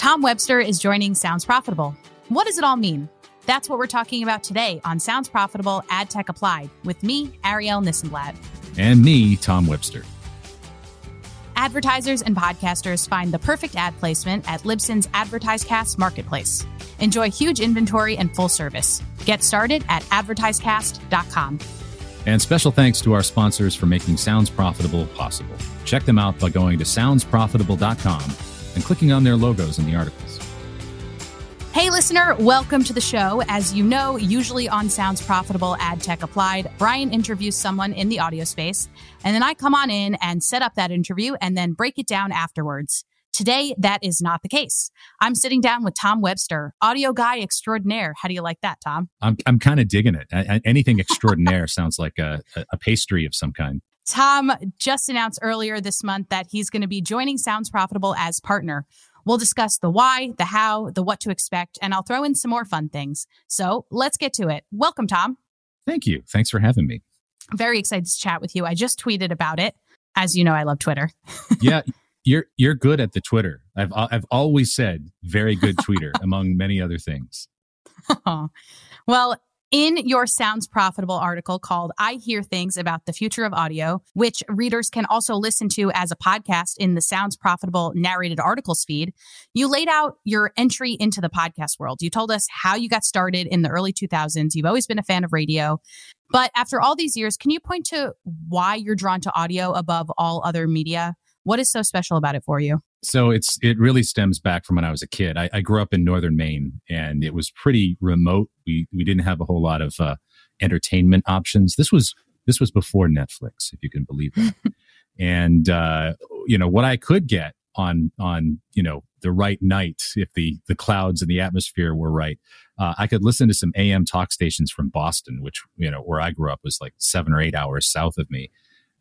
Tom Webster is joining Sounds Profitable. What does it all mean? That's what we're talking about today on Sounds Profitable Ad Tech Applied with me, Arielle Nissenblatt. And me, Tom Webster. Advertisers and podcasters find the perfect ad placement at Libsyn's AdvertiseCast marketplace. Enjoy huge inventory and full service. Get started at advertisecast.com. And special thanks to our sponsors for making Sounds Profitable possible. Check them out by going to soundsprofitable.com and clicking on their logos in the articles. Hey, listener, welcome to the show. As you know, usually on Sounds Profitable Ad Tech Applied, Bryan interviews someone in the audio space, and then I come on in and set up that interview and then break it down afterwards. Today, that is not the case. I'm sitting down with Tom Webster, audio guy extraordinaire. How do you like that, Tom? I'm, I'm kind of digging it. I, I, anything extraordinaire sounds like a, a pastry of some kind. Tom just announced earlier this month that he's going to be joining Sounds Profitable as partner. We'll discuss the why, the how, the what to expect, and I'll throw in some more fun things. So let's get to it. Welcome, Tom. Thank you. Thanks for having me. Very excited to chat with you. I just tweeted about it. As you know, I love Twitter. yeah, you're you're good at the Twitter. I've I've always said very good tweeter among many other things. Oh. well, in your Sounds Profitable article called I Hear Things About the Future of Audio, which readers can also listen to as a podcast in the Sounds Profitable narrated articles feed, you laid out your entry into the podcast world. You told us how you got started in the early 2000s. You've always been a fan of radio. But after all these years, can you point to why you're drawn to audio above all other media? What is so special about it for you? So it's it really stems back from when I was a kid. I, I grew up in northern Maine, and it was pretty remote. We we didn't have a whole lot of uh, entertainment options. This was this was before Netflix, if you can believe that. and uh, you know what I could get on on you know the right night if the the clouds and the atmosphere were right uh, i could listen to some am talk stations from boston which you know where i grew up was like seven or eight hours south of me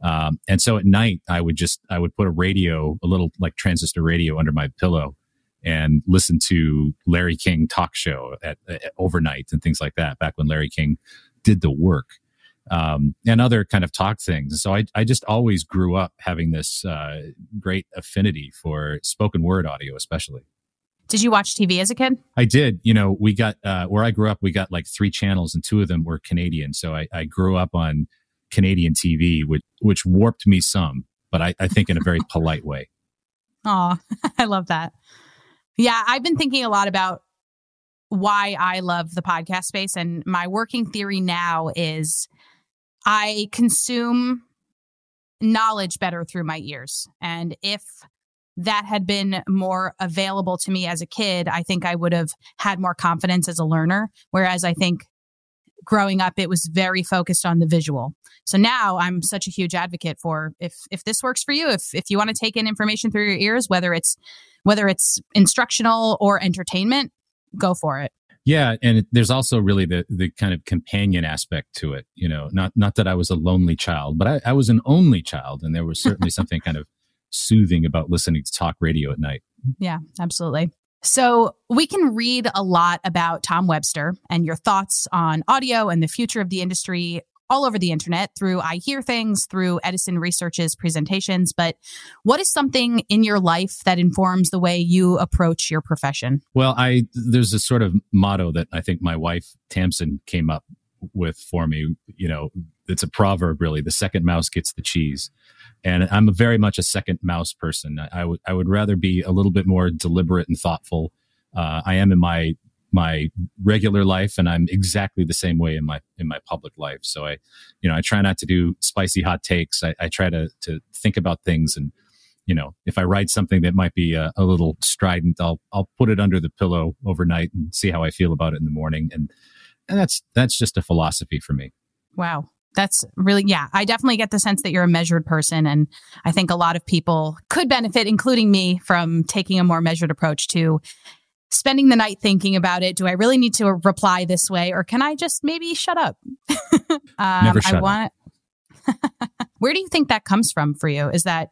um, and so at night, I would just I would put a radio, a little like transistor radio, under my pillow, and listen to Larry King talk show at, at overnight and things like that. Back when Larry King did the work, um, and other kind of talk things. So I I just always grew up having this uh, great affinity for spoken word audio, especially. Did you watch TV as a kid? I did. You know, we got uh, where I grew up. We got like three channels, and two of them were Canadian. So I, I grew up on Canadian TV, which which warped me some, but I, I think in a very polite way. Oh, I love that. Yeah, I've been thinking a lot about why I love the podcast space, and my working theory now is I consume knowledge better through my ears, and if that had been more available to me as a kid, I think I would have had more confidence as a learner. Whereas I think growing up, it was very focused on the visual. So now I'm such a huge advocate for if if this works for you, if if you want to take in information through your ears, whether it's whether it's instructional or entertainment, go for it. Yeah, and it, there's also really the the kind of companion aspect to it. You know, not not that I was a lonely child, but I, I was an only child, and there was certainly something kind of soothing about listening to talk radio at night. Yeah, absolutely. So, we can read a lot about Tom Webster and your thoughts on audio and the future of the industry all over the internet through I Hear Things, through Edison Research's presentations. But what is something in your life that informs the way you approach your profession? Well, I there's a sort of motto that I think my wife Tamsin came up with for me. You know, it's a proverb really. The second mouse gets the cheese and I'm very much a second mouse person. I, I would I would rather be a little bit more deliberate and thoughtful. Uh, I am in my my regular life, and I'm exactly the same way in my in my public life. So I, you know, I try not to do spicy hot takes. I, I try to to think about things, and you know, if I write something that might be a, a little strident, I'll I'll put it under the pillow overnight and see how I feel about it in the morning. And and that's that's just a philosophy for me. Wow that's really yeah i definitely get the sense that you're a measured person and i think a lot of people could benefit including me from taking a more measured approach to spending the night thinking about it do i really need to reply this way or can i just maybe shut up um, Never shut i want where do you think that comes from for you is that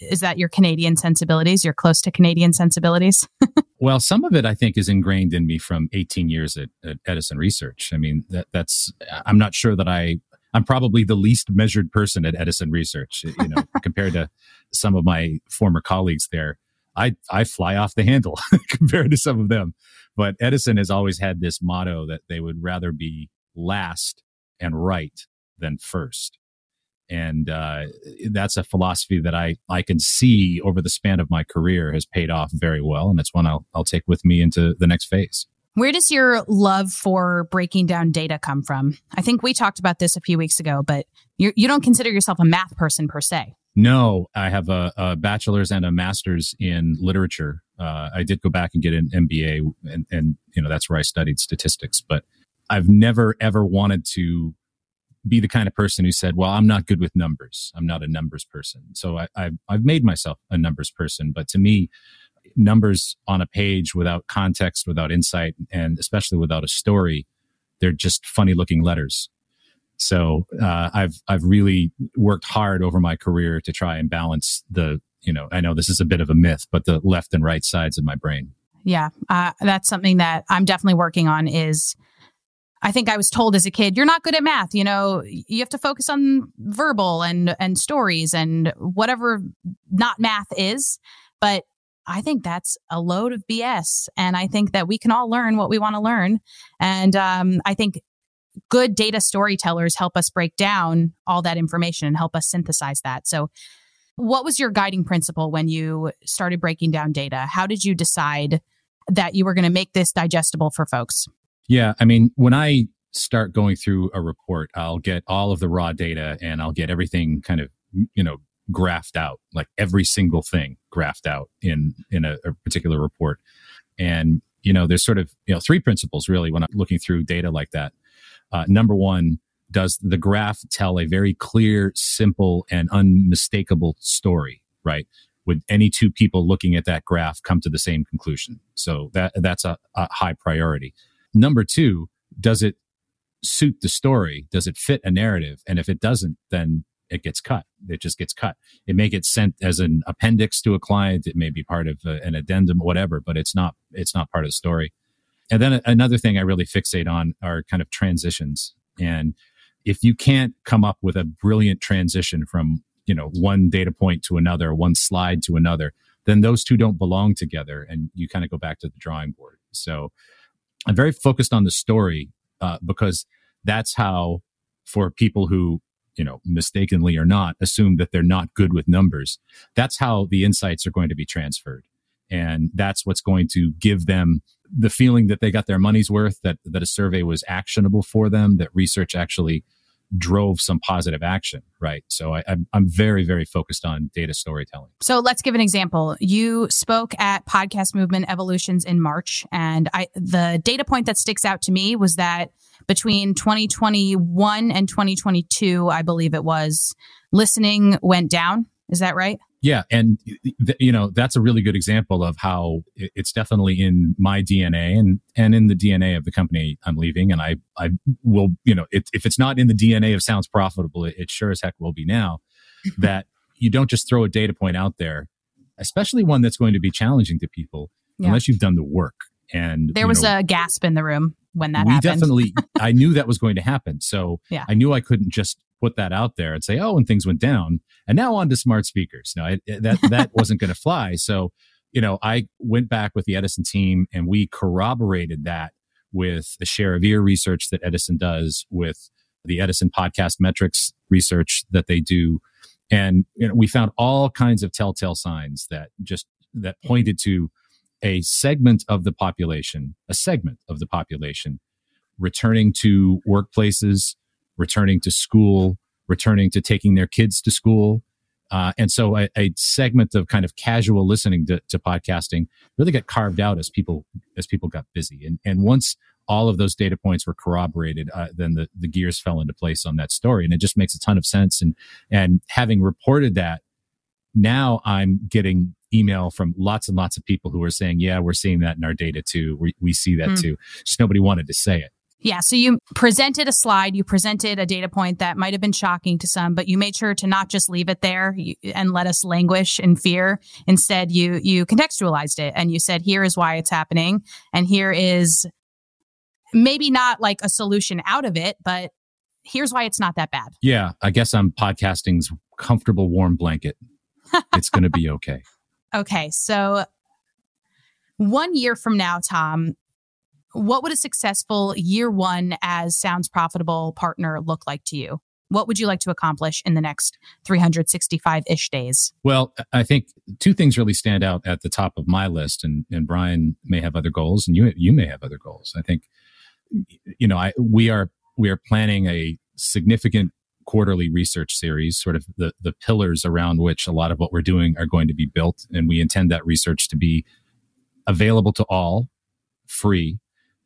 is that your Canadian sensibilities? You're close to Canadian sensibilities? well, some of it I think is ingrained in me from 18 years at, at, Edison Research. I mean, that, that's I'm not sure that I I'm probably the least measured person at Edison Research, you know, compared to some of my former colleagues there. I, I fly off the handle compared to some of them. But Edison has always had this motto that they would rather be last and right than first. And uh, that's a philosophy that I, I can see over the span of my career has paid off very well. And it's one I'll, I'll take with me into the next phase. Where does your love for breaking down data come from? I think we talked about this a few weeks ago, but you're, you do not consider yourself a math person per se. No, I have a, a bachelor's and a master's in literature. Uh, I did go back and get an MBA, and, and you know that's where I studied statistics. But I've never ever wanted to be the kind of person who said, "Well, I'm not good with numbers. I'm not a numbers person." So I, I've I've made myself a numbers person. But to me, numbers on a page without context, without insight, and especially without a story, they're just funny looking letters. So uh, I've I've really worked hard over my career to try and balance the you know I know this is a bit of a myth, but the left and right sides of my brain. Yeah, uh, that's something that I'm definitely working on. Is I think I was told as a kid, you're not good at math. You know, you have to focus on verbal and and stories and whatever not math is. But I think that's a load of BS. And I think that we can all learn what we want to learn. And um, I think good data storytellers help us break down all that information and help us synthesize that. So, what was your guiding principle when you started breaking down data? How did you decide that you were going to make this digestible for folks? Yeah, I mean, when I start going through a report, I'll get all of the raw data and I'll get everything kind of, you know, graphed out, like every single thing graphed out in in a, a particular report. And you know, there's sort of you know three principles really when I'm looking through data like that. Uh, number one, does the graph tell a very clear, simple, and unmistakable story? Right? Would any two people looking at that graph come to the same conclusion? So that that's a, a high priority. Number two, does it suit the story? Does it fit a narrative? And if it doesn't, then it gets cut. It just gets cut. It may get sent as an appendix to a client. It may be part of a, an addendum, whatever, but it's not, it's not part of the story. And then another thing I really fixate on are kind of transitions. And if you can't come up with a brilliant transition from, you know, one data point to another, one slide to another, then those two don't belong together and you kind of go back to the drawing board. So I'm very focused on the story uh, because that's how for people who you know, mistakenly or not, assume that they're not good with numbers. That's how the insights are going to be transferred. And that's what's going to give them the feeling that they got their money's worth, that, that a survey was actionable for them, that research actually drove some positive action, right? So I, am very, very focused on data storytelling. So let's give an example. You spoke at Podcast Movement Evolutions in March, and I the data point that sticks out to me was that between 2021 and 2022, I believe it was, listening went down. Is that right? Yeah, and th- you know that's a really good example of how it's definitely in my DNA and and in the DNA of the company I'm leaving. And I I will you know it, if it's not in the DNA of Sounds Profitable, it, it sure as heck will be now. that you don't just throw a data point out there, especially one that's going to be challenging to people, yeah. unless you've done the work. And there was know, a gasp in the room when that we happened. definitely I knew that was going to happen. So yeah. I knew I couldn't just put that out there and say, oh, and things went down. And now on to smart speakers. No, it, that, that wasn't going to fly. So, you know, I went back with the Edison team and we corroborated that with the share of ear research that Edison does, with the Edison podcast metrics research that they do. And you know, we found all kinds of telltale signs that just that pointed to a segment of the population, a segment of the population returning to workplaces returning to school, returning to taking their kids to school. Uh, and so a, a, segment of kind of casual listening to, to, podcasting really got carved out as people as people got busy. And and once all of those data points were corroborated, uh, then the, the gears fell into place on that story. And it just makes a ton of sense. And and having reported that, now I'm getting email from lots and lots of people who are saying, yeah, we're seeing that in our data too. We, we see that mm. too. Just nobody wanted to say it. Yeah. So you presented a slide, you presented a data point that might have been shocking to some, but you made sure to not just leave it there and let us languish in fear. Instead, you, you contextualized it and you said, here is why it's happening. And here is maybe not like a solution out of it, but here's why it's not that bad. Yeah. I guess I'm podcasting's comfortable, warm blanket. it's going to be okay. Okay, so one year from now, Tom, what would a successful year one as Sounds Profitable partner look like to you? What would you like to accomplish in the next 365 ish days? Well, I think two things really stand out at the top of my list, and, and Bryan may have other goals, and you you may have other goals. I think, you know, I we are we are planning a significant quarterly research series, sort of the the pillars around which a lot of what we're doing are going to be built, and we intend that research to be available to all, free,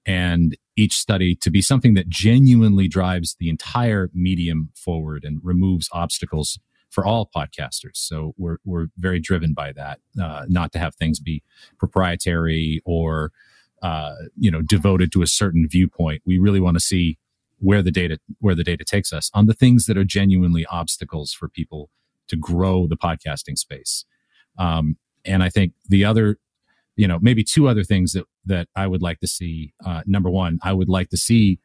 and each study to be something that genuinely drives the entire medium forward and removes obstacles for all podcasters. So we're we're very driven by that, uh, not to have things be proprietary or uh, you know devoted to a certain viewpoint. We really want to see where the data where the data takes us on the things that are genuinely obstacles for people to grow the podcasting space. Um, and I think the other you know, maybe two other things that that I would like to see. Uh, number one, I would like to see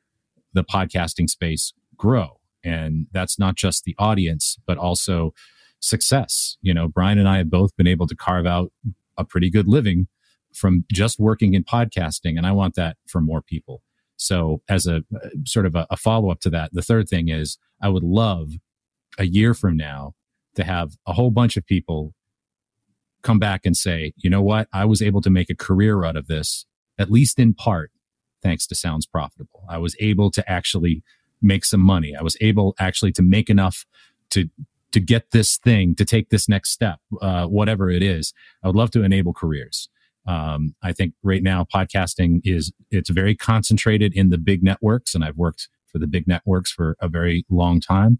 the podcasting space grow, and that's not just the audience, but also success. You know, Bryan and I have both been able to carve out a pretty good living from just working in podcasting, and I want that for more people. So, as a sort of a, a follow up to that, the third thing is I would love a year from now to have a whole bunch of people come back and say, you know what? I was able to make a career out of this, at least in part, thanks to Sounds Profitable. I was able to actually make some money. I was able actually to make enough to to get this thing to take this next step, uh, whatever it is. I would love to enable careers. Um, I think right now podcasting is it's very concentrated in the big networks, and I've worked for the big networks for a very long time.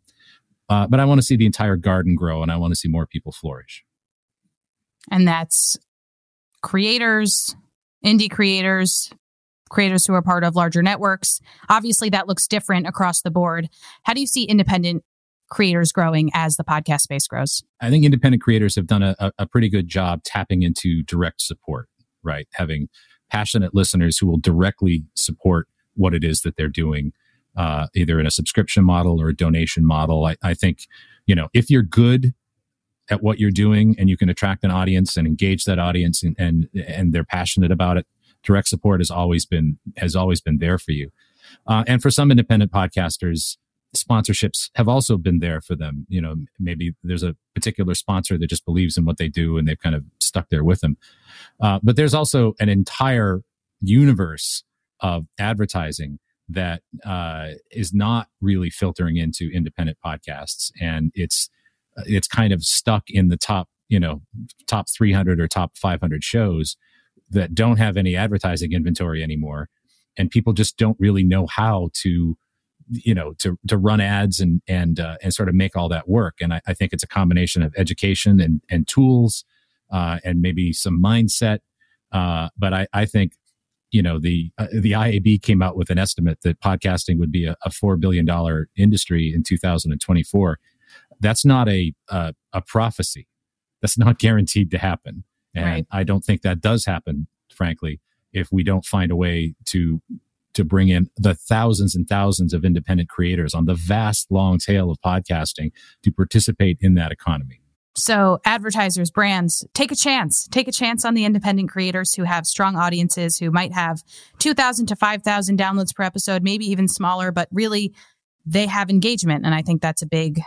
Uh, but I want to see the entire garden grow, and I want to see more people flourish and that's creators, indie creators, creators who are part of larger networks. Obviously, that looks different across the board. How do you see independent creators growing as the podcast space grows? I think independent creators have done a, a pretty good job tapping into direct support, right? Having passionate listeners who will directly support what it is that they're doing, uh, either in a subscription model or a donation model. I, I think, you know, if you're good at what you're doing and you can attract an audience and engage that audience and and, and they're passionate about it direct support has always been has always been there for you. Uh, and for some independent podcasters sponsorships have also been there for them. You know maybe there's a particular sponsor that just believes in what they do and they've kind of stuck there with them. Uh, but there's also an entire universe of advertising that uh, is not really filtering into independent podcasts. And it's it's kind of stuck in the top, you know, top 300 or top 500 shows that don't have any advertising inventory anymore. And people just don't really know how to, you know, to, to run ads and, and, uh, and sort of make all that work. And I, I think it's a combination of education and, and tools, uh, and maybe some mindset. Uh, but I, I think, you know, the, uh, the IAB came out with an estimate that podcasting would be a, a $4 billion industry in 2024 that's not a a, a prophecy. That's not guaranteed to happen, and right. I don't think that does happen. Frankly, if we don't find a way to to bring in the thousands and thousands of independent creators on the vast long tail of podcasting to participate in that economy. So, advertisers, brands, take a chance. Take a chance on the independent creators who have strong audiences, who might have 2,000 to 5,000 downloads per episode, maybe even smaller, but really they have engagement. And I think that's a big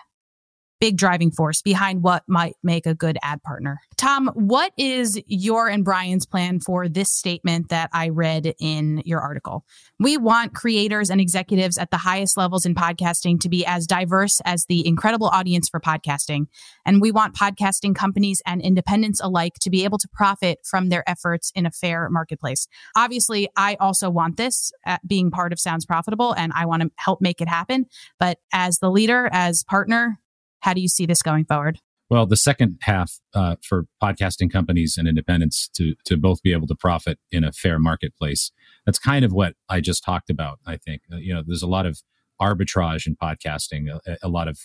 big driving force behind what might make a good ad partner. Tom, what is your and Bryan's plan for this statement that I read in your article? We want creators and executives at the highest levels in podcasting to be as diverse as the incredible audience for podcasting. And we want podcasting companies and independents alike to be able to profit from their efforts in a fair marketplace. Obviously, I also want this uh, being part of Sounds Profitable and I want to help make it happen. But as the leader, as partner, how do you see this going forward? Well, the second half uh, for podcasting companies and independents to to both be able to profit in a fair marketplace. That's kind of what I just talked about. I think uh, you know there's a lot of arbitrage in podcasting, a, a lot of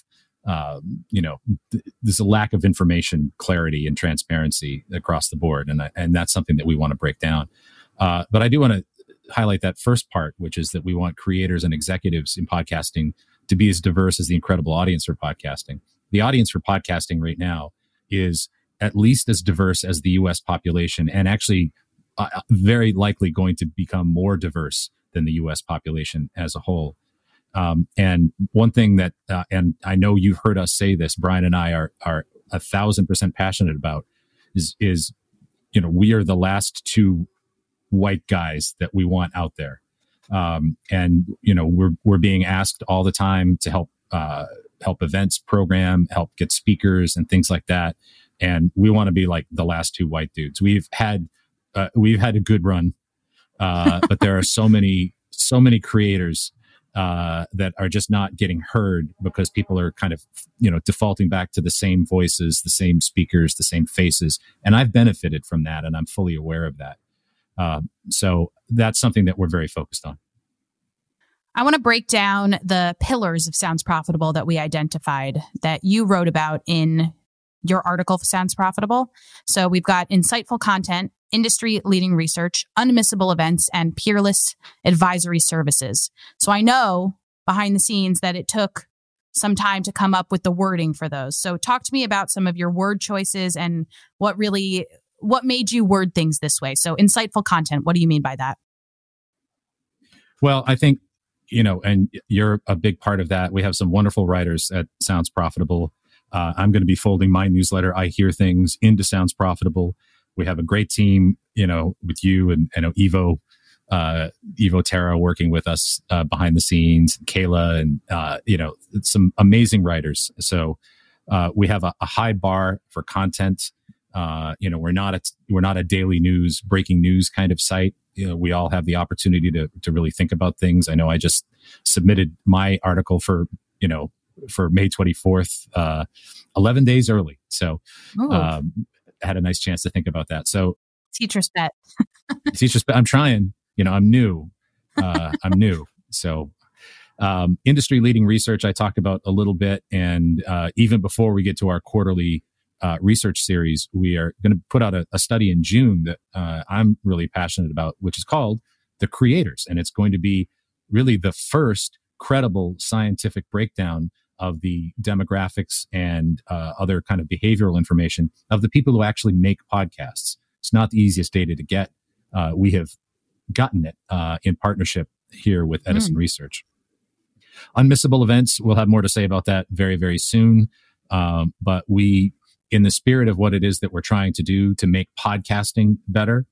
uh, you know th- there's a lack of information clarity and transparency across the board, and I, and that's something that we want to break down. Uh, but I do want to highlight that first part, which is that we want creators and executives in podcasting to be as diverse as the incredible audience for podcasting. The audience for podcasting right now is at least as diverse as the U.S. population, and actually uh, very likely going to become more diverse than the U.S. population as a whole. Um, and one thing that, uh, and I know you've heard us say this, Bryan and I are are a thousand percent passionate about, is is you know we are the last two white guys that we want out there, um, and you know we're we're being asked all the time to help uh, help events program, help get speakers and things like that, and we want to be like the last two white dudes. We've had uh, we've had a good run, uh, but there are so many so many creators uh, that are just not getting heard because people are kind of you know defaulting back to the same voices, the same speakers, the same faces, and I've benefited from that, and I'm fully aware of that. Uh, so that's something that we're very focused on. I want to break down the pillars of Sounds Profitable that we identified that you wrote about in your article for Sounds Profitable. So we've got insightful content, industry leading research, unmissable events, and peerless advisory services. So I know behind the scenes that it took some time to come up with the wording for those. So talk to me about some of your word choices and what really what made you word things this way. So insightful content, what do you mean by that? Well, I think you know, and you're a big part of that. We have some wonderful writers at Sounds Profitable. Uh, I'm going to be folding my newsletter, I Hear Things, into Sounds Profitable. We have a great team, you know, with you and, and Evo, uh, Evo Terra working with us uh, behind the scenes, Kayla, and uh, you know, some amazing writers. So uh, we have a, a, high bar for content. Uh, you know, we're not a we're not a daily news, breaking news kind of site. You know, we all have the opportunity to to really think about things. I know I just submitted my article for you know for May 24th, uh, 11 days early. So, um, had a nice chance to think about that. So teacher's pet. teacher's pet. I'm trying, you know, I'm new. Uh, I'm new. So, um, industry leading research I talked about a little bit. And, uh, even before we get to our quarterly, uh, research series, we are going to put out a, a, study in June that, uh, I'm really passionate about, which is called the creators. And it's going to be really the first credible scientific breakdown of the demographics and uh, other kind of behavioral information of the people who actually make podcasts. It's not the easiest data to get. Uh, we have gotten it uh, in partnership here with hmm. Edison mm. Research. Unmissable events, we'll have more to say about that very, very soon. Um, but we, in the spirit of what it is that we're trying to do to make podcasting better,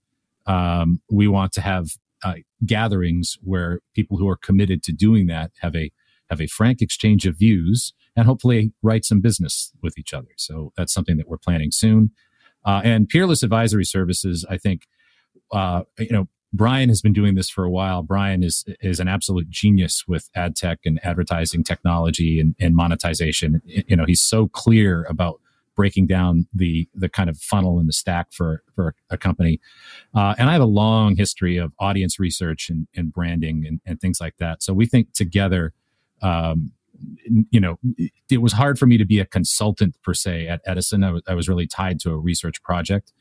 um, we want to have uh, gatherings where people who are committed to doing that have a have a frank exchange of views, and hopefully write some business with each other. So that's something that we're planning soon. Uh, and peerless advisory services, I think, uh, you know, Bryan has been doing this for a while. Bryan is is an absolute genius with ad tech and advertising technology and, and monetization. You know, he's so clear about breaking down the the kind of funnel and the stack for for a company. Uh, and I have a long history of audience research and, and branding and, and, things like that. So we think together um, you know, it was hard for me to be a consultant per se at Edison. I was, was really tied to a research project.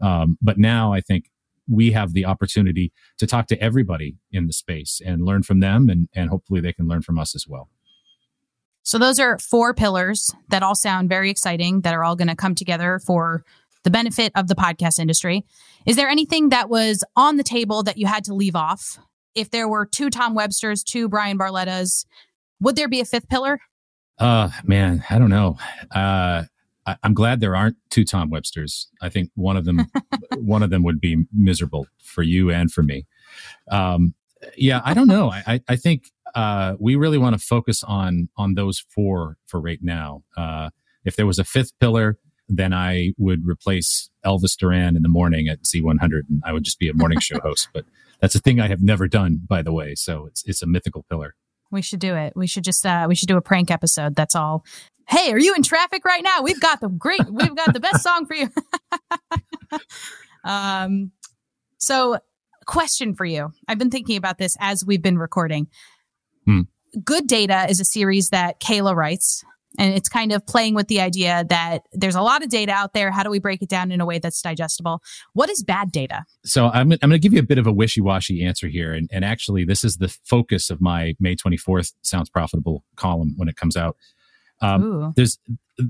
Um, but now I think we have the opportunity to talk to everybody in the space and learn from them, and, and hopefully they can learn from us as well. So, those are four pillars that all sound very exciting, that are all going to come together for the benefit of the podcast industry. Is there anything that was on the table that you had to leave off? If there were two Tom Websters, two Bryan Barlettas, would there be a fifth pillar? Uh, man, I don't know. Uh, I, am glad there aren't two Tom Websters. I think one of them, one of them would be miserable for you and for me. Um, yeah, I don't know. I, I think uh, we really want to focus on on those four for right now. Uh, if there was a fifth pillar, then I would replace Elvis Duran in the morning at Z100, and I would just be a morning show host. But that's a thing I have never done, by the way. So it's it's a mythical pillar. We should do it. We should just uh we should do a prank episode. That's all. Hey, are you in traffic right now? We've got the great we've got the best song for you. um so question for you. I've been thinking about this as we've been recording. Hmm. Good Data is a series that Kayla writes. And it's kind of playing with the idea that there's a lot of data out there. How do we break it down in a way that's digestible? What is bad data? So I'm, I'm going to give you a bit of a wishy washy answer here. And, and actually, this is the focus of my May 24th Sounds Profitable column when it comes out. Um, there's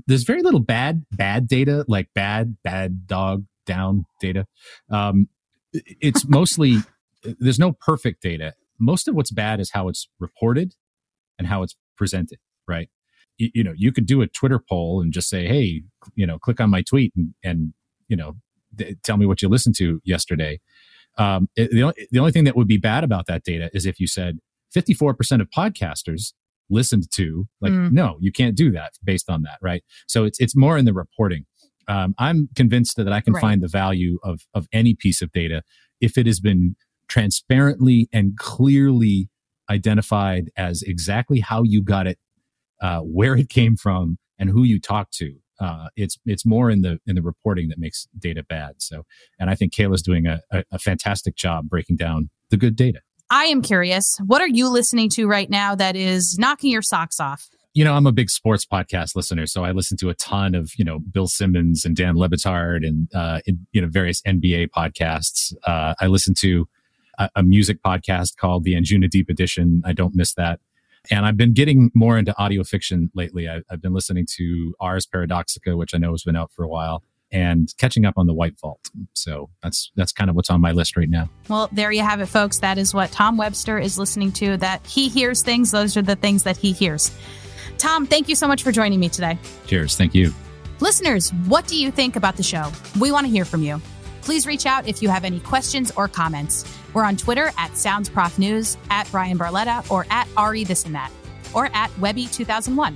there's very little bad bad data, like bad bad dog down data. Um, it's mostly there's no perfect data. Most of what's bad is how it's reported and how it's presented. Right? You, you know, you could do a Twitter poll and just say, "Hey, you know, click on my tweet and, and you know, th- tell me what you listened to yesterday." Um, it, the, only, the only thing that would be bad about that data is if you said 54% of podcasters listened to like mm. no you can't do that based on that right so it's it's more in the reporting um, i'm convinced that i can right. find the value of of any piece of data if it has been transparently and clearly identified as exactly how you got it uh, where it came from and who you talked to uh, it's it's more in the in the reporting that makes data bad so and i think kayla's doing a, a, a fantastic job breaking down the good data I am curious, what are you listening to right now that is knocking your socks off? You know, I'm a big sports podcast listener, so I listen to a ton of you know Bill Simmons and Dan Le Batard and uh, in, you know various NBA podcasts. Uh, I listen to a, a music podcast called the Anjunadeep Edition. I don't miss that. And I've been getting more into audio fiction lately. I, have been listening to Ars Paradoxica, which I know has been out for a while and catching up on the White Vault. So that's that's kind of what's on my list right now. Well, there you have it, folks. That is what Tom Webster is listening to. That he hears things; those are the things that he hears. Tom, thank you so much for joining me today. Cheers. Thank you. Listeners, what do you think about the show? We want to hear from you. Please reach out if you have any questions or comments. We're on Twitter at SoundsProfNews, at Bryan Barletta, or at Ari This and That, or at Webby2001.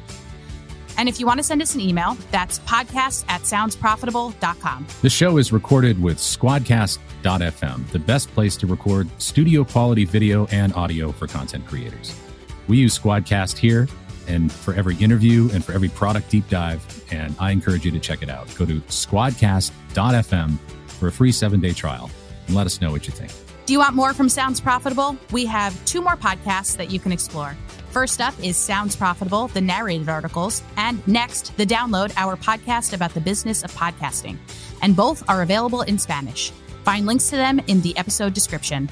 And if you want to send us an email, that's podcast at soundsprofitable.com. The show is recorded with squadcast.fm, the best place to record studio quality video and audio for content creators. We use Squadcast here and for every interview and for every product deep dive, and I encourage you to check it out. Go to squadcast.fm for a free seven day trial and let us know what you think. Do you want more from Sounds Profitable? We have two more podcasts that you can explore. First up is Sounds Profitable, the narrated articles, and next, the download, our podcast about the business of podcasting. And both are available in Spanish. Find links to them in the episode description.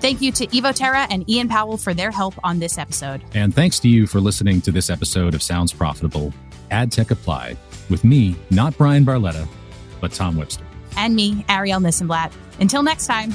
Thank you to Evo Terra and Ian Powell for their help on this episode. And thanks to you for listening to this episode of Sounds Profitable, Ad Tech Applied, with me, not Bryan Barletta, but Tom Webster. And me, Arielle Nissenblatt. Until next time.